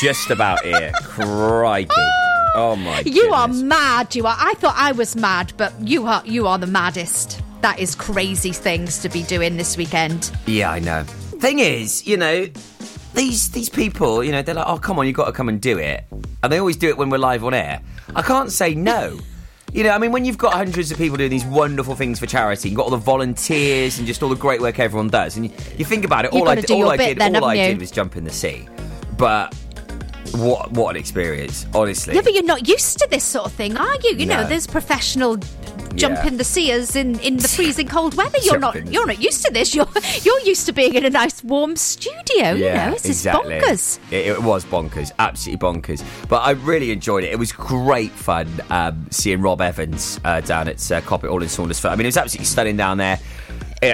just about here. Crikey. Oh my You are mad. You are. I thought I was mad, but you are. You are the maddest. That is crazy things to be doing this weekend. Yeah, I know. Thing is, you know, these these people, you know, they're like, oh, come on, you've got to come and do it. And they always do it when we're live on air. I can't say no. You know, I mean, when you've got hundreds of people doing these wonderful things for charity, you've got all the volunteers and just all the great work everyone does, and you, you think about it, all I, all I did, then, all I you? did was jump in the sea. But what what an experience, honestly. Yeah, but you're not used to this sort of thing, are you? You know, there's professional jumping Yeah. the seas in, in the freezing cold weather. You're not you're not used to this. You're you're used to being in a nice warm studio. you know, it's just bonkers. It, it was bonkers, absolutely bonkers. But I really enjoyed it. It was great fun um, seeing Rob Evans uh, down at uh, Coppet Hall in Saundersfoot. I mean, it was absolutely stunning down there.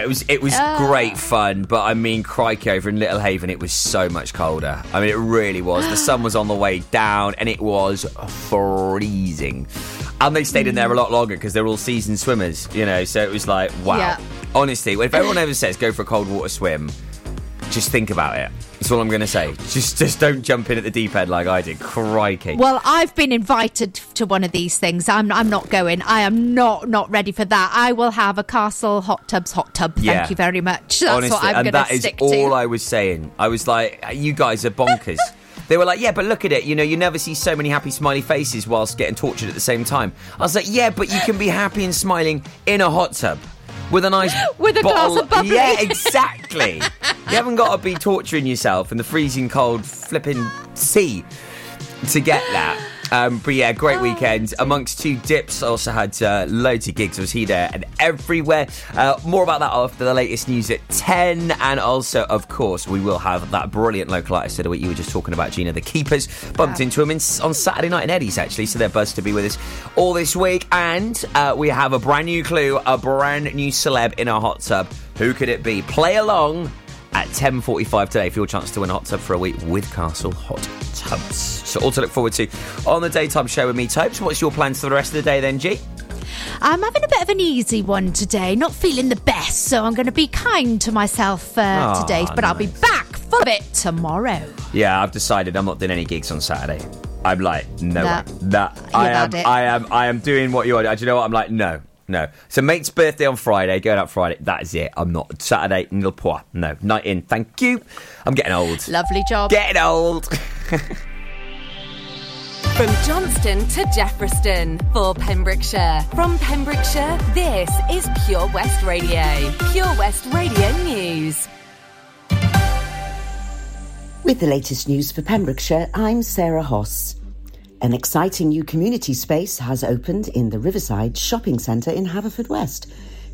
It was it was Ah. great fun, but I mean, crikey, over in Little Haven, it was so much colder. I mean, it really was. The sun was on the way down, and it was freezing. And they stayed in there a lot longer because they're all seasoned swimmers, you know. So it was like, wow. Yeah. Honestly, if everyone ever says go for a cold water swim, just think about it. That's all I'm going to say. Just, just don't jump in at the deep end like I did. Crikey. Well, I've been invited to one of these things. I'm I'm not going. I am not not ready for that. I will have a castle hot tubs hot tub. Thank Yeah. you very much. That's Honestly, what I'm and going that to is stick all to. I was saying. I was like, you guys are bonkers. They were like, yeah, but look at it. You know, you never see so many happy, smiley faces whilst getting tortured at the same time. I was like, yeah, but you can be happy and smiling in a hot tub with a nice With a glass bottle. of bubbly. Yeah, exactly. you haven't got to be torturing yourself in the freezing cold flipping sea to get that. Um, but yeah, great Oh, weekend. Amongst two dips, I also had uh, loads of gigs. Was he there, and everywhere. Uh, more about that after the latest news at 10. And also, of course, we will have that brilliant local artist of the week you were just talking about, Gina. The Keepers. Bumped into him in, on Saturday night in Eddie's, actually. So they're buzzed to be with us all this week. And uh, we have a brand new clue, a brand new celeb in our hot tub. Who could it be? Play along at 10.45 today for your chance to win a hot tub for a week with Castle Hot Tubs. So all to look forward to on the daytime show with me, Topes. What's your plans for the rest of the day then, G? I'm having a bit of an easy one today. Not feeling the best, so I'm going to be kind to myself uh, Aw, today. But I'll be back full of it tomorrow. Yeah, I've decided I'm not doing any gigs on Saturday. I'm like, no, way. Nah, I am, it. I am, I am doing what you are. Do you know what? I'm like, no, no. So mate's birthday on Friday, going out Friday. That is it. I'm not Saturday. Nil pois. No, night in. Thank you. I'm getting old. Lovely job. Getting old. From Johnston to Jeffreyston for Pembrokeshire. From Pembrokeshire, this is Pure West Radio. Pure West Radio News. With the latest news for Pembrokeshire, I'm Sarah Hoss. An exciting new community space has opened in the Riverside Shopping Centre in Haverfordwest.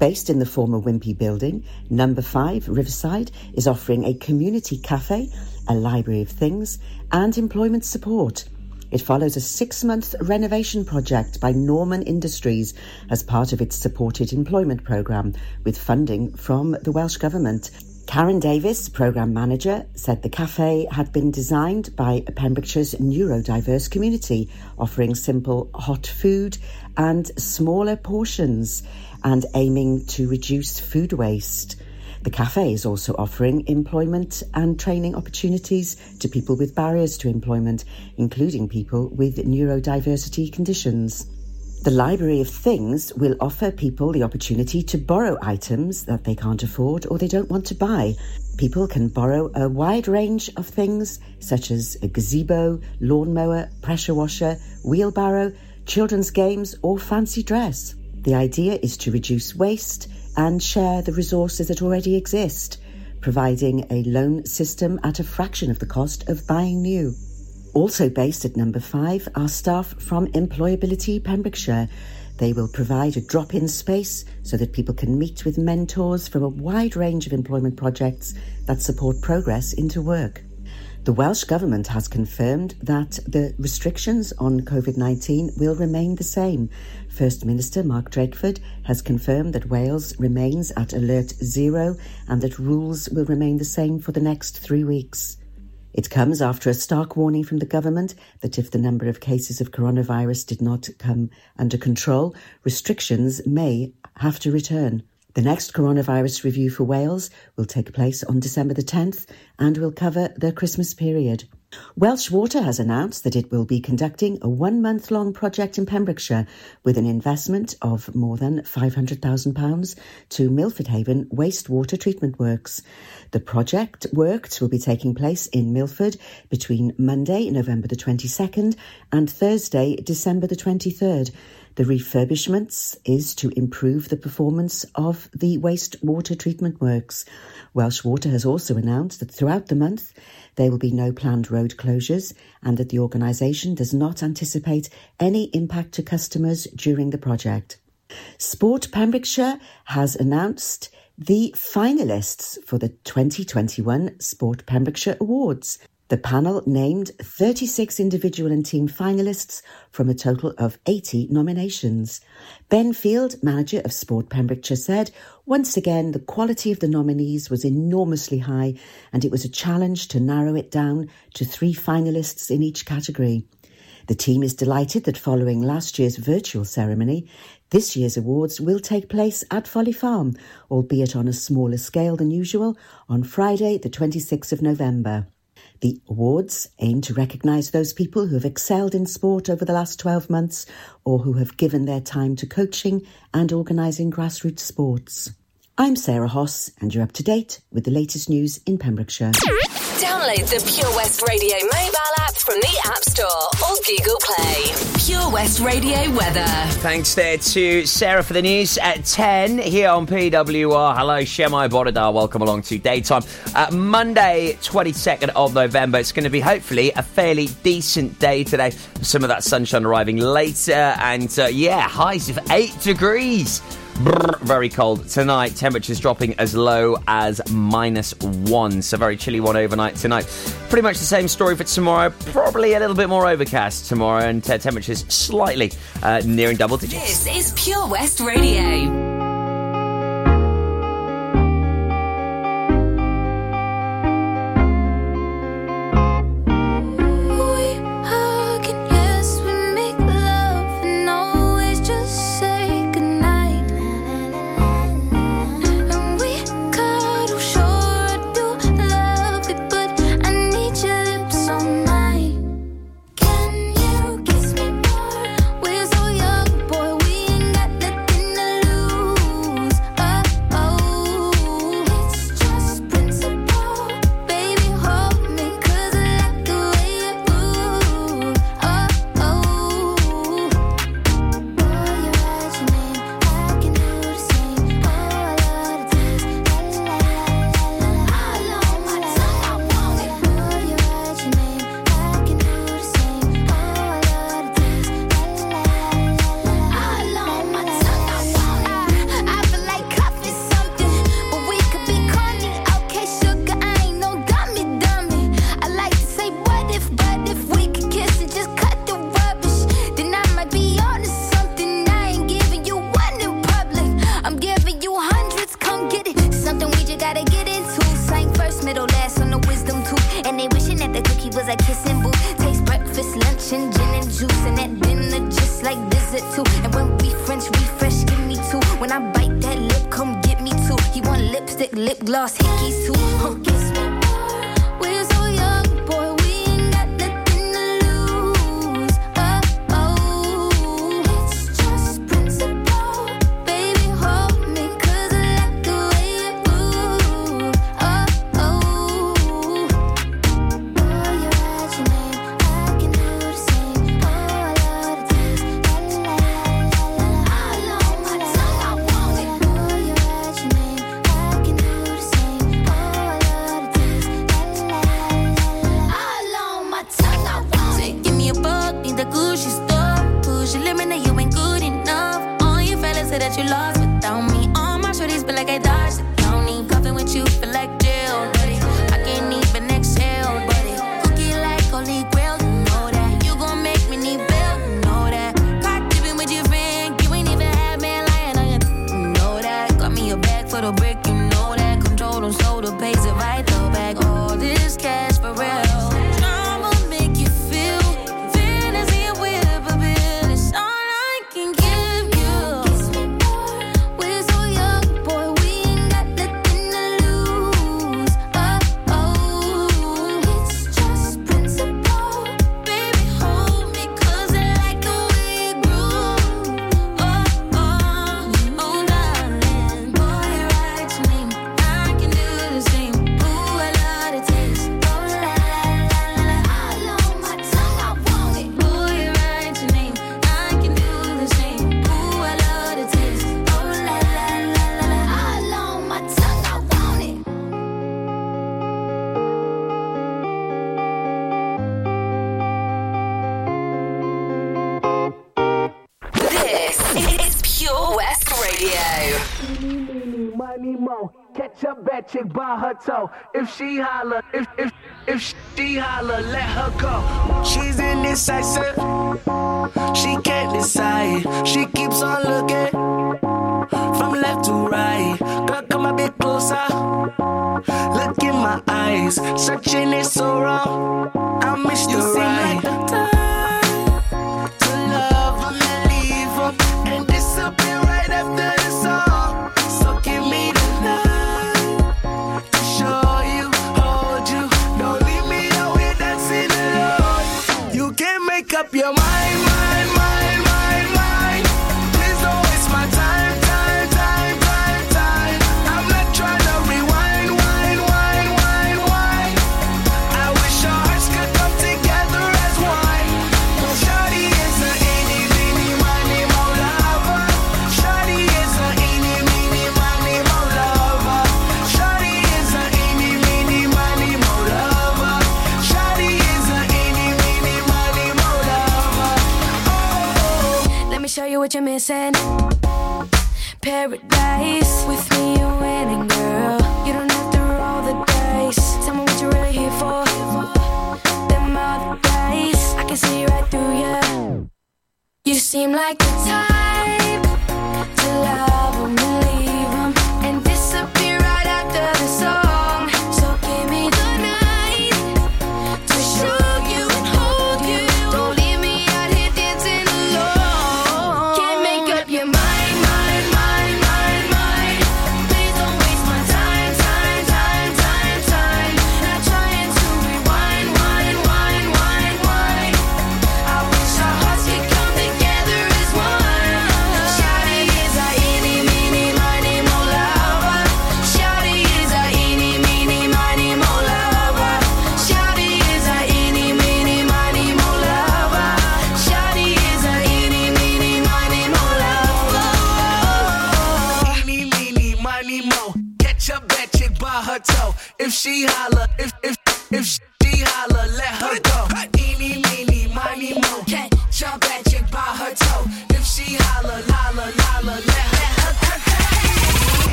Based in the former Wimpy building, number 5 Riverside is offering a community cafe, a library of things, and employment support. It follows a six month renovation project by Norman Industries as part of its supported employment programme with funding from the Welsh Government. Karen Davis, programme manager, said the cafe had been designed by Pembrokeshire's neurodiverse community, offering simple hot food and smaller portions and aiming to reduce food waste. The cafe is also offering employment and training opportunities to people with barriers to employment, including people with neurodiversity conditions. The Library of Things will offer people the opportunity to borrow items that they can't afford or they don't want to buy. People can borrow a wide range of things, such as a gazebo, lawnmower, pressure washer, wheelbarrow, children's games, or fancy dress. The idea is to reduce waste and share the resources that already exist, providing a loan system at a fraction of the cost of buying new. Also based at number five are staff from Employability Pembrokeshire. They will provide a drop in space so that people can meet with mentors from a wide range of employment projects that support progress into work. The Welsh Government has confirmed that the restrictions on COVID 19 will remain the same. First Minister Mark Drakeford has confirmed that Wales remains at alert zero and that rules will remain the same for the next three weeks. It comes after a stark warning from the government that if the number of cases of coronavirus did not come under control, restrictions may have to return. The next coronavirus review for Wales will take place on December the 10th and will cover the Christmas period. Welsh Water has announced that it will be conducting a one month long project in Pembrokeshire with an investment of more than £500,000 to Milford Haven Wastewater Treatment Works. The project works will be taking place in Milford between Monday, November the 22nd and Thursday, December the 23rd. The refurbishments is to improve the performance of the wastewater treatment works. Welsh Water has also announced that throughout the month there will be no planned road closures and that the organisation does not anticipate any impact to customers during the project. Sport Pembrokeshire has announced the finalists for the 2021 Sport Pembrokeshire Awards. The panel named 36 individual and team finalists from a total of 80 nominations. Ben Field, manager of Sport Pembrokeshire, said, Once again, the quality of the nominees was enormously high, and it was a challenge to narrow it down to three finalists in each category. The team is delighted that following last year's virtual ceremony, this year's awards will take place at Folly Farm, albeit on a smaller scale than usual, on Friday, the 26th of November. The awards aim to recognise those people who have excelled in sport over the last 12 months or who have given their time to coaching and organising grassroots sports. I'm Sarah Hoss, and you're up to date with the latest news in Pembrokeshire. Download the Pure West Radio mobile app from the App Store or Google Play. Pure West Radio weather. Thanks there to Sarah for the news at 10 here on PWR. Hello, Shemai Borodar. Welcome along to Daytime. Uh, Monday, 22nd of November. It's going to be hopefully a fairly decent day today. Some of that sunshine arriving later. And uh, yeah, highs of 8 degrees. Brr, very cold tonight. Temperatures dropping as low as minus one. So very chilly one overnight tonight. Pretty much the same story for tomorrow. Probably a little bit more overcast tomorrow, and uh, temperatures slightly uh, nearing double digits. This is Pure West Radio. Radio. Her toe. If she holler, if if if she holler, let her go. She's indecisive. She can't decide. She keeps on looking from left to right. Girl, come a bit closer. Look in my eyes. Searching is so wrong. I miss you the right. Like up your mind, what you're missing. Paradise with me, you're winning, girl. You don't have to roll the dice. Tell me what you're really here for. Them other guys, I can see right through you. You seem like the type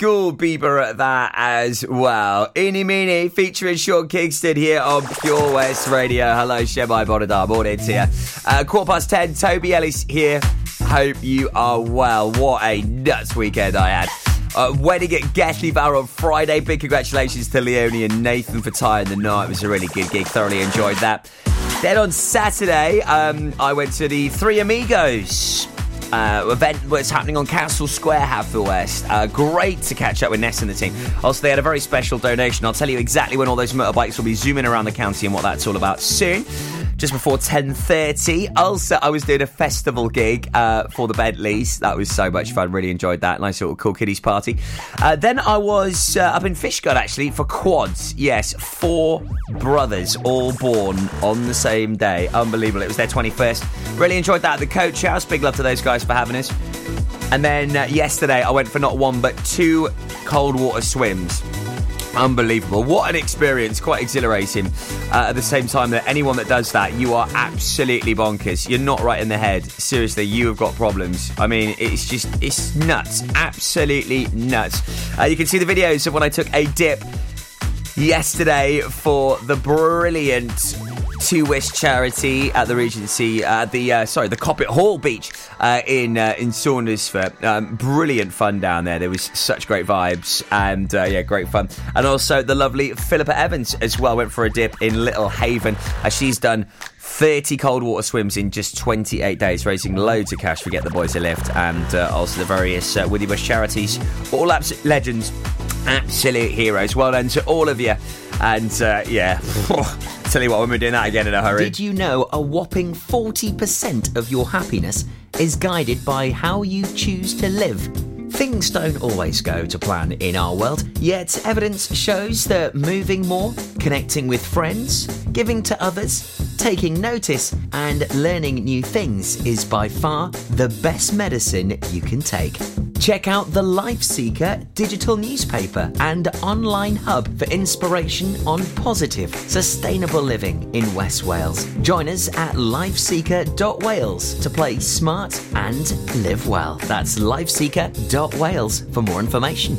school Bieber at that as well. Eenie Meenie featuring Sean Kingston here on Pure West Radio. Hello, Shemai Bonadar. Morning to you. Uh, quarter past 10, Toby Ellis here. Hope you are well. What a nuts weekend I had. Uh, wedding at Gethley Bar on Friday. Big congratulations to Leonie and Nathan for tying the knot. It was a really good gig. Thoroughly enjoyed that. Then on Saturday, um, I went to the Three Amigos uh, event that's happening on Castle Square, Haverfordwest. Uh, great to catch up with Ness and the team. Also, they had a very special donation. I'll tell you exactly when all those motorbikes will be zooming around the county and what that's all about soon. Just before 10.30. Also, I was doing a festival gig uh, for the Bentleys. That was so much fun. Really enjoyed that. Nice little cool kiddies party. Uh, then I was uh, up in Fishguard, actually, for quads. Yes, four brothers all born on the same day. Unbelievable. It was their 21st. Really enjoyed that at the Coach House. Big love to those guys for having us. And then uh, yesterday, I went for not one, but two cold water swims. Unbelievable. What an experience. Quite exhilarating. Uh, at the same time, that anyone that does that, you are absolutely bonkers. You're not right in the head. Seriously, you have got problems. I mean, it's just, it's nuts. Absolutely nuts. Uh, you can see the videos of when I took a dip yesterday for the brilliant to Wish charity at the Regency, uh, the uh, sorry, the Coppet Hall Beach uh, in uh, in Saundersfoot. Um, brilliant fun down there. There was such great vibes and uh, yeah, great fun. And also the lovely Philippa Evans as well went for a dip in Little Haven she's done 30 cold water swims in just 28 days, raising loads of cash for Get the Boys a Lift and uh, also the various uh, Woody Bush charities. All absolute legends, absolute heroes. Well done to all of you. And uh, yeah, tell you what, when we're doing that again in a hurry. Did you know a whopping 40% of your happiness is guided by how you choose to live? Things don't always go to plan in our world, yet evidence shows that moving more, connecting with friends, giving to others, taking notice, and learning new things is by far the best medicine you can take. Check out the Life Seeker digital newspaper and online hub for inspiration on positive, sustainable living in West Wales. Join us at lifeseeker.wales to play smart and live well. That's lifeseeker.wales for more information.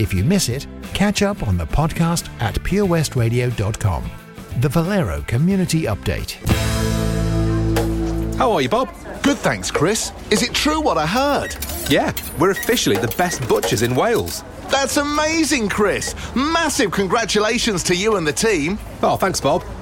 If you miss it, catch up on the podcast at purewestradio.com. The Valero Community Update. How are you, Bob? Good, thanks, Chris. Is it true what I heard? Yeah, we're officially the best butchers in Wales. That's amazing, Chris. Massive congratulations to you and the team. Oh, thanks, Bob.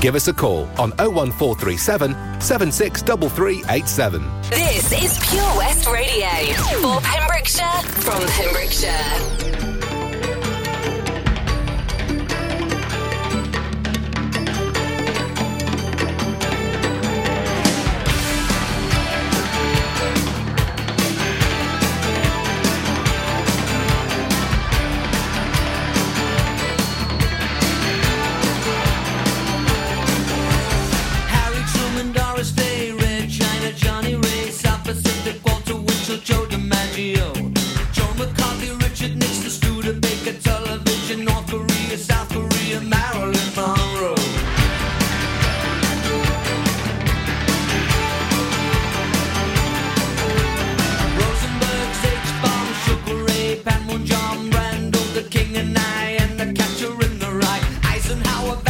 Give us a call on 01437 763387. This is Pure West Radio for Pembrokeshire from Pembrokeshire. and how about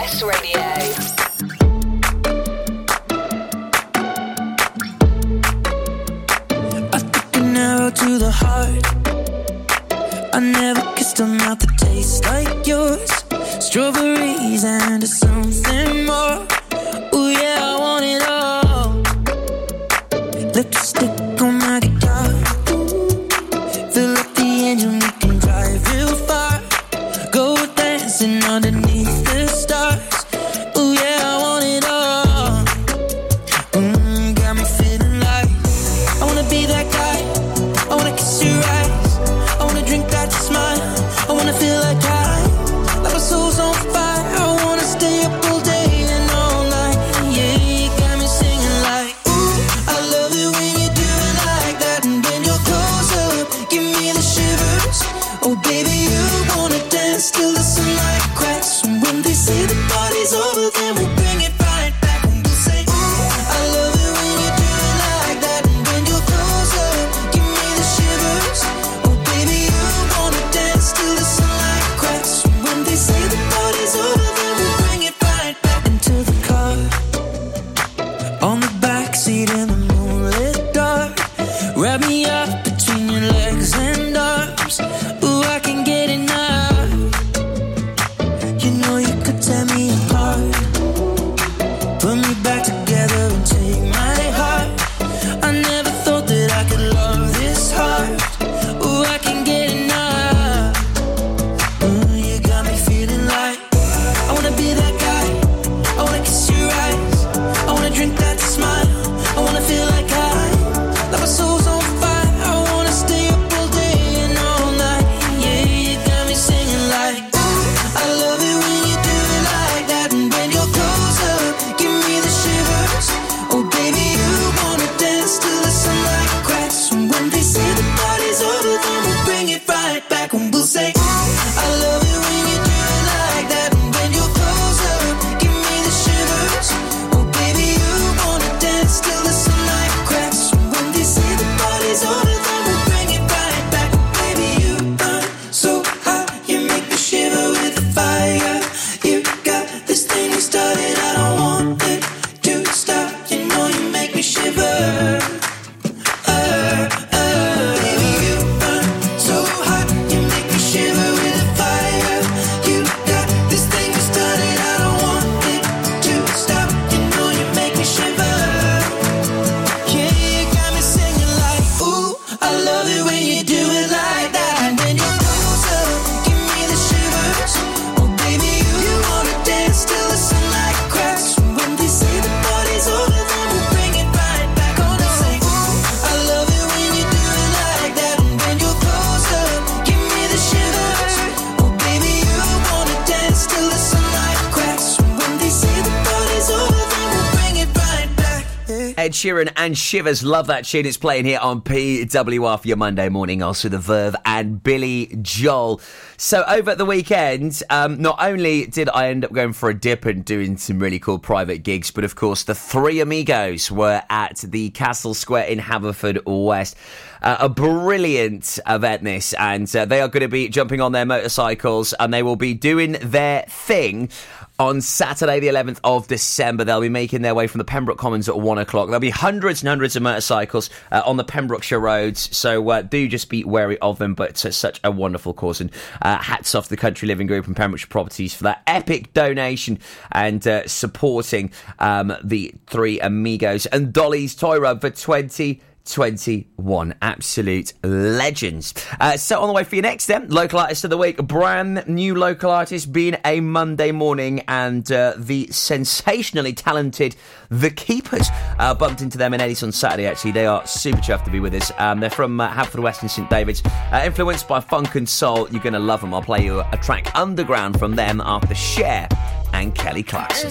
West Radio. Sheeran and Shivers. Love that tune. It's playing here on PWR for your Monday morning. Also, the Verve and Billy Joel. So, over the weekend, um, not only did I end up going for a dip and doing some really cool private gigs, but of course, the three amigos were at the Castle Square in Haverfordwest. Uh, a brilliant event, this, and uh, they are going to be jumping on their motorcycles and they will be doing their thing on Saturday, the 11th of December. They'll be making their way from the Pembroke Commons at one o'clock. There'll be hundreds and hundreds of motorcycles uh, on the Pembrokeshire roads, so uh, do just be wary of them. But it's such a wonderful cause, and uh, hats off to the Country Living Group and Pembrokeshire Properties for that epic donation and uh, supporting um, the three amigos and Dolly's Toy Run for 20. 21 absolute legends. Uh, so on the way for your next then, local artist of the week, brand new local artist being a Monday morning, and uh, the sensationally talented The Keepers uh, bumped into them in Edis on Saturday. Actually, they are super chuffed to be with us. Um, they're from uh, Haverfordwest and St David's, uh, influenced by funk and soul. You're going to love them. I'll play you a track underground from them after Cher and Kelly Clarkson.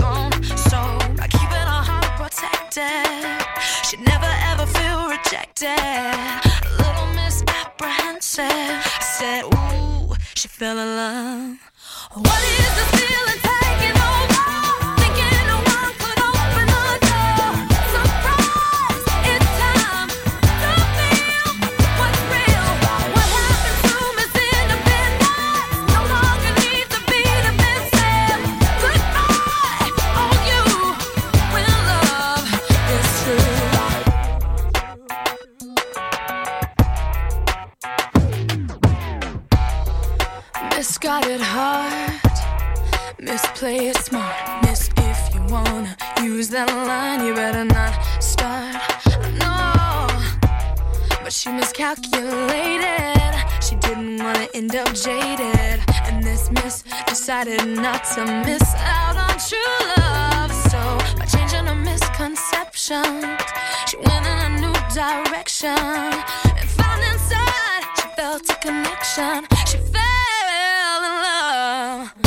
protected. She never ever feel rejected. A little misapprehensive. I said, Ooh, she fell in love. What is the feeling? got it hard. Smart. Miss if you wanna use that line, you better not start. No, but she miscalculated. She didn't wanna end up jaded. And this miss decided not to miss out on true love. So by changing her misconception, she went in a new direction and found inside she felt a connection down.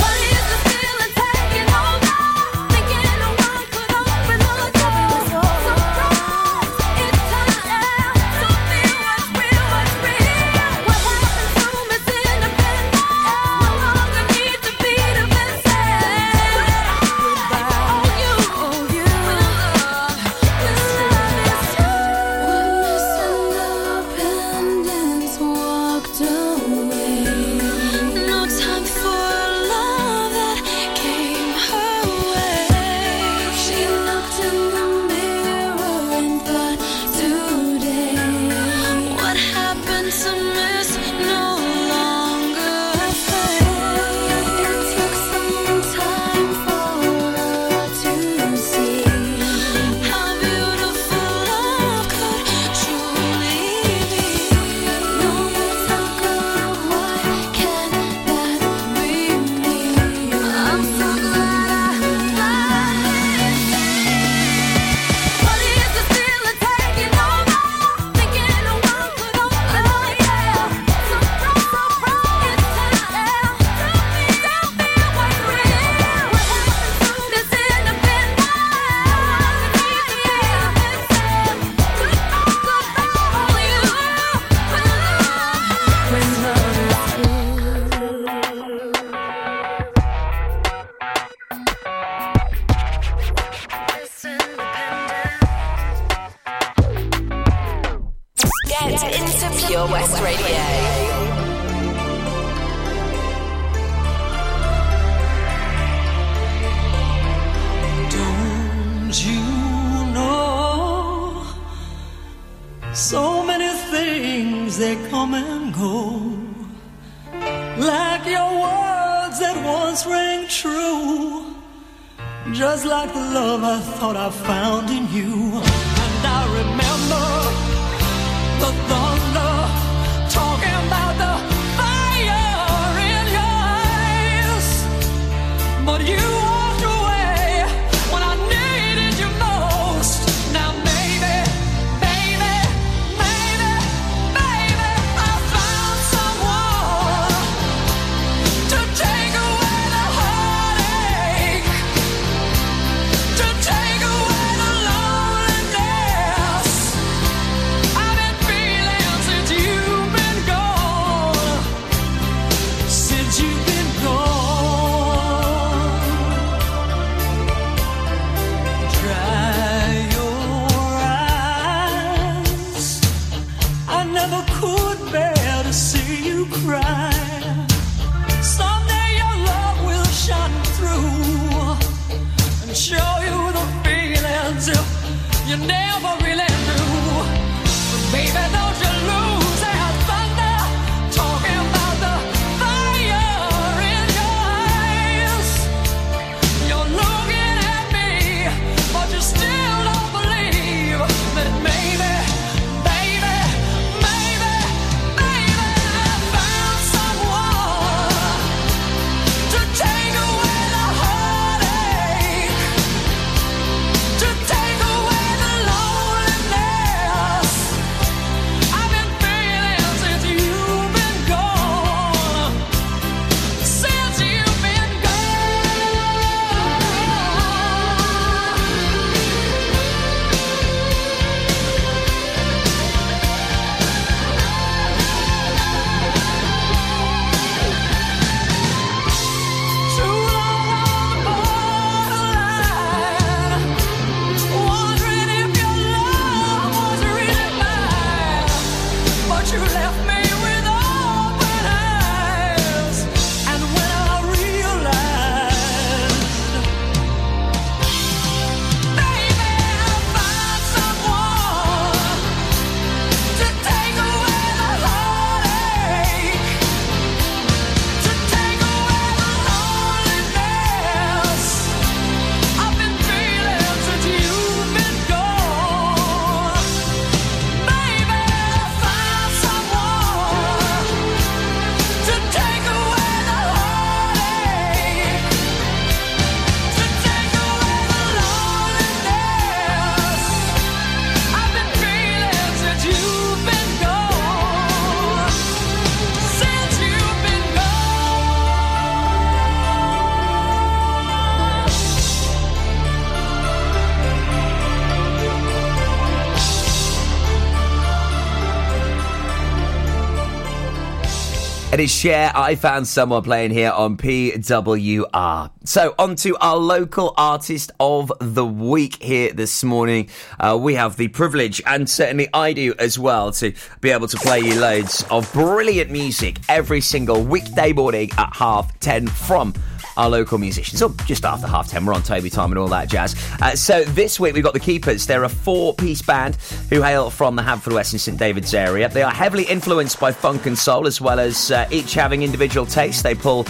It is Cher. I found someone playing here on PWR. So, on to our local artist of the week here this morning. Uh, we have the privilege, and certainly I do as well, to be able to play you loads of brilliant music every single weekday morning at half 10 from our local musicians. So just after half ten, we're on Toby time and all that jazz. Uh, so this week we've got the Keepers. They're a four-piece band who hail from the Haverfordwest and St David's area. They are heavily influenced by funk and soul, as well as uh, each having individual tastes. They pull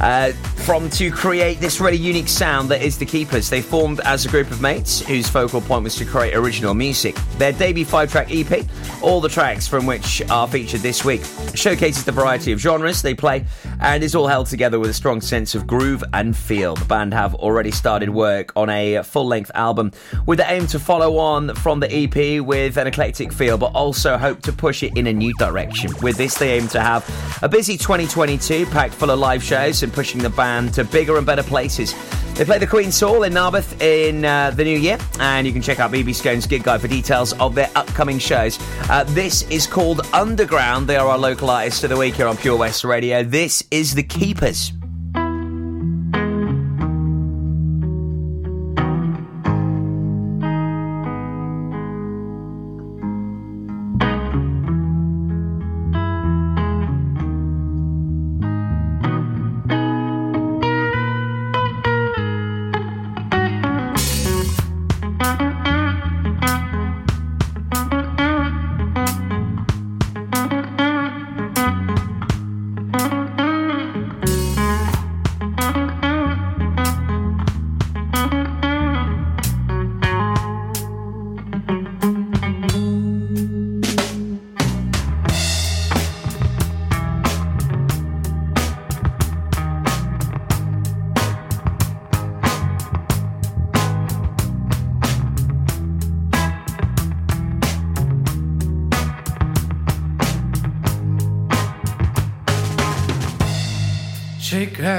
uh, from to create this really unique sound that is the Keepers. They formed as a group of mates whose focal point was to create original music. Their debut five-track EP, all the tracks from which are featured this week, showcases the variety of genres they play and is all held together with a strong sense of groove and feel. The band have already started work on a full-length album with the aim to follow on from the EP with an eclectic feel, but also hope to push it in a new direction. With this, they aim to have a busy 2022 packed full of live shows pushing the band to bigger and better places. They play the Queen's Hall in Narberth in uh, the new year, and you can check out BBSkone's gig guide for details of their upcoming shows. Uh, this is called Underground. They are our local artists of the week here on Pure West Radio. This is The Keepers.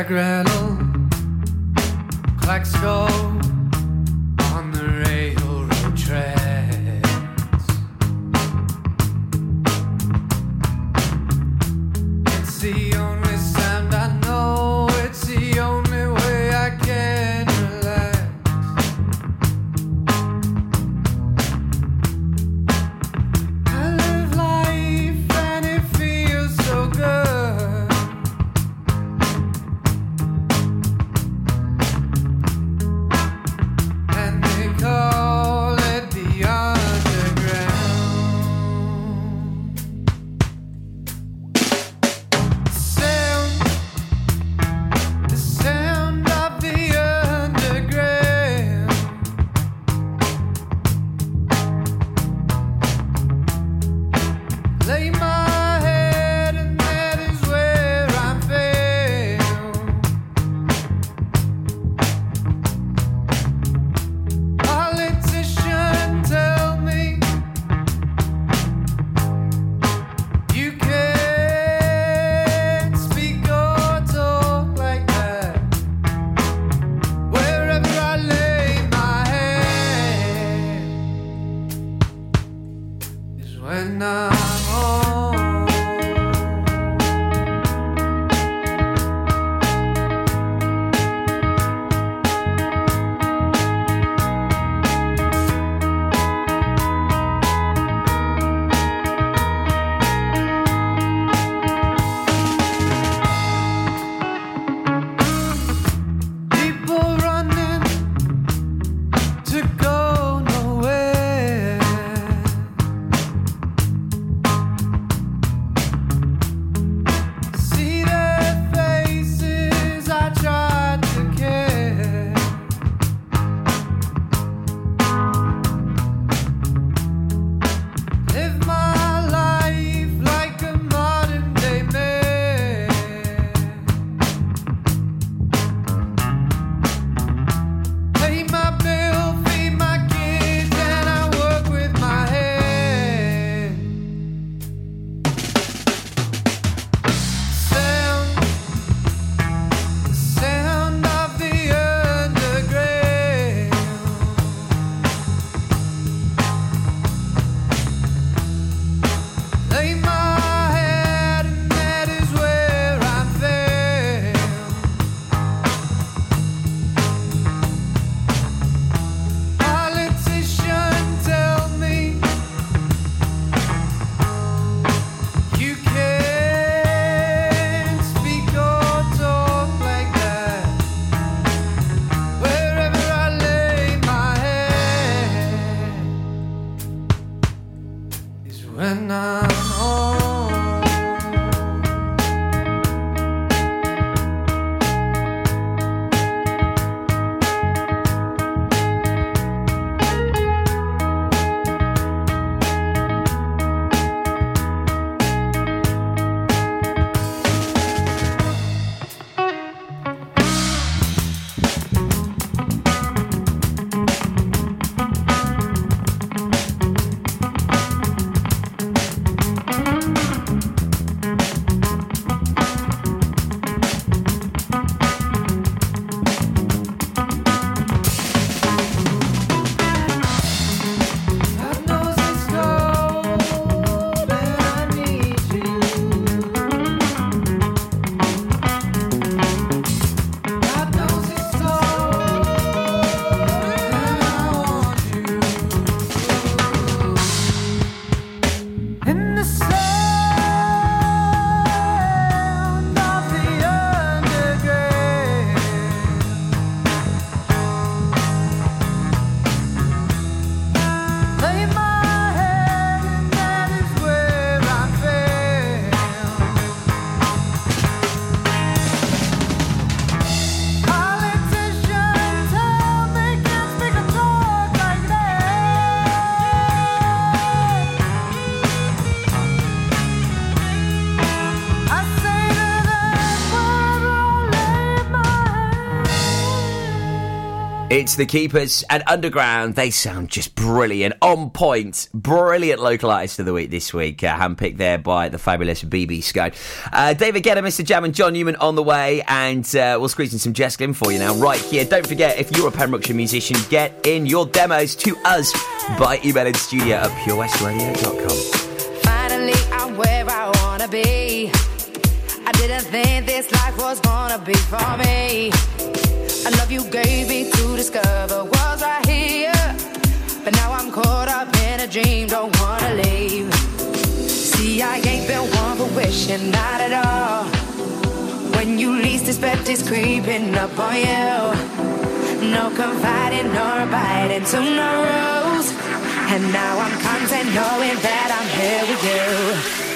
Shake, when I'm the Keepers and Underground. They sound just brilliant, on point, brilliant local artist of the week this week. Uh, handpicked there by the fabulous BB Sky. Uh, David Guetta, MistaJam, and John Newman on the way, and uh, we'll squeeze in some Jess Glynne for you now, right here. Don't forget, if you're a Pembrokeshire musician, get in your demos to us by emailing studio at purewestradio.com. Finally, I'm where I wanna be. I didn't think this life was gonna be for me. I love you gave me to discover was right here. But now I'm caught up in a dream, don't wanna leave. See, I ain't been one for wishing, not at all. When you least expect it's creeping up on you. No confiding nor biting to no rules. And now I'm content knowing that I'm here with you.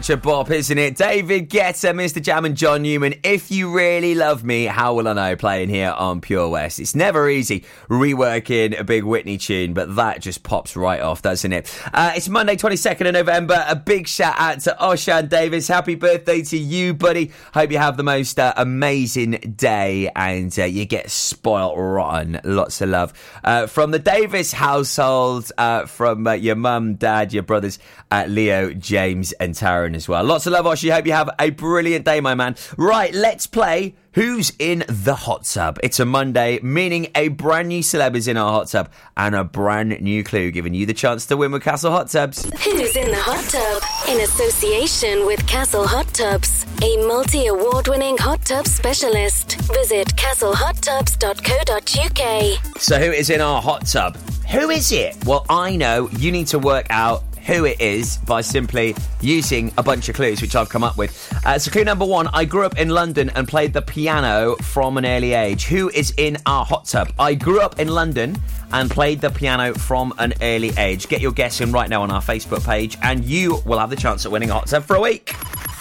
Such a bop, isn't it? David Guetta, MistaJam, and John Newman. If you really love me, how will I know? Playing here on Pure West. It's never easy reworking a big Whitney tune, but that just pops right off, doesn't it? Uh, it's Monday, 22nd of November. A big shout out to Oshan Davis. Happy birthday to you, buddy. Hope you have the most uh, amazing day and uh, you get spoilt rotten. Lots of love. Uh, from the Davis household, uh, from uh, your mum, dad, your brothers, Leo, James, and Taryn as well. Lots of love, Oshi. Hope you have a brilliant day, my man. Right, let's play Who's in the Hot Tub? It's a Monday, meaning a brand new celeb is in our hot tub and a brand new clue giving you the chance to win with Castle Hot Tubs. Who's in the hot tub? In association with Castle Hot Tubs, a multi award winning hot tub specialist. Visit castlehottubs.co.uk. So, who is in our hot tub? Who is it? Well, I know you need to work out who it is by simply using a bunch of clues which I've come up with. Uh, so, clue number one I grew up in London and played the piano from an early age. Who is in our hot tub? I grew up in London and played the piano from an early age. Get your guess in right now on our Facebook page, and you will have the chance at winning a hot tub for a week.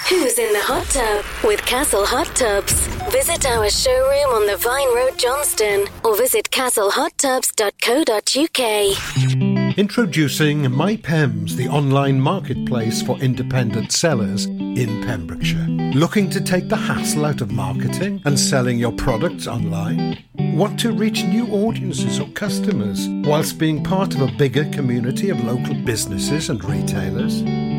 Who's in the hot tub? With Castle Hot Tubs. Visit our showroom on the Vine Road, Johnston, or visit castlehottubs.co.uk. Introducing MyPems, the online marketplace for independent sellers in Pembrokeshire. Looking to take the hassle out of marketing and selling your products online? Want to reach new audiences or customers whilst being part of a bigger community of local businesses and retailers?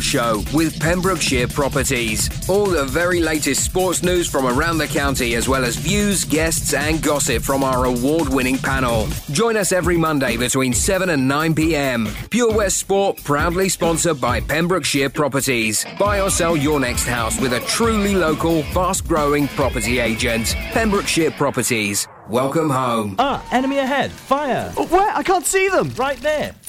Show with Pembrokeshire Properties. All the very latest sports news from around the county, as well as views, guests, and gossip from our award winning panel. Join us every Monday between 7 and 9 pm. Pure West Sport, proudly sponsored by Pembrokeshire Properties. Buy or sell your next house with a truly local, fast growing property agent. Pembrokeshire Properties. Welcome home. Ah, enemy ahead. Fire. where? I can't see them. Right there.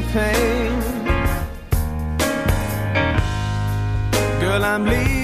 the pain. Girl, I'm leaving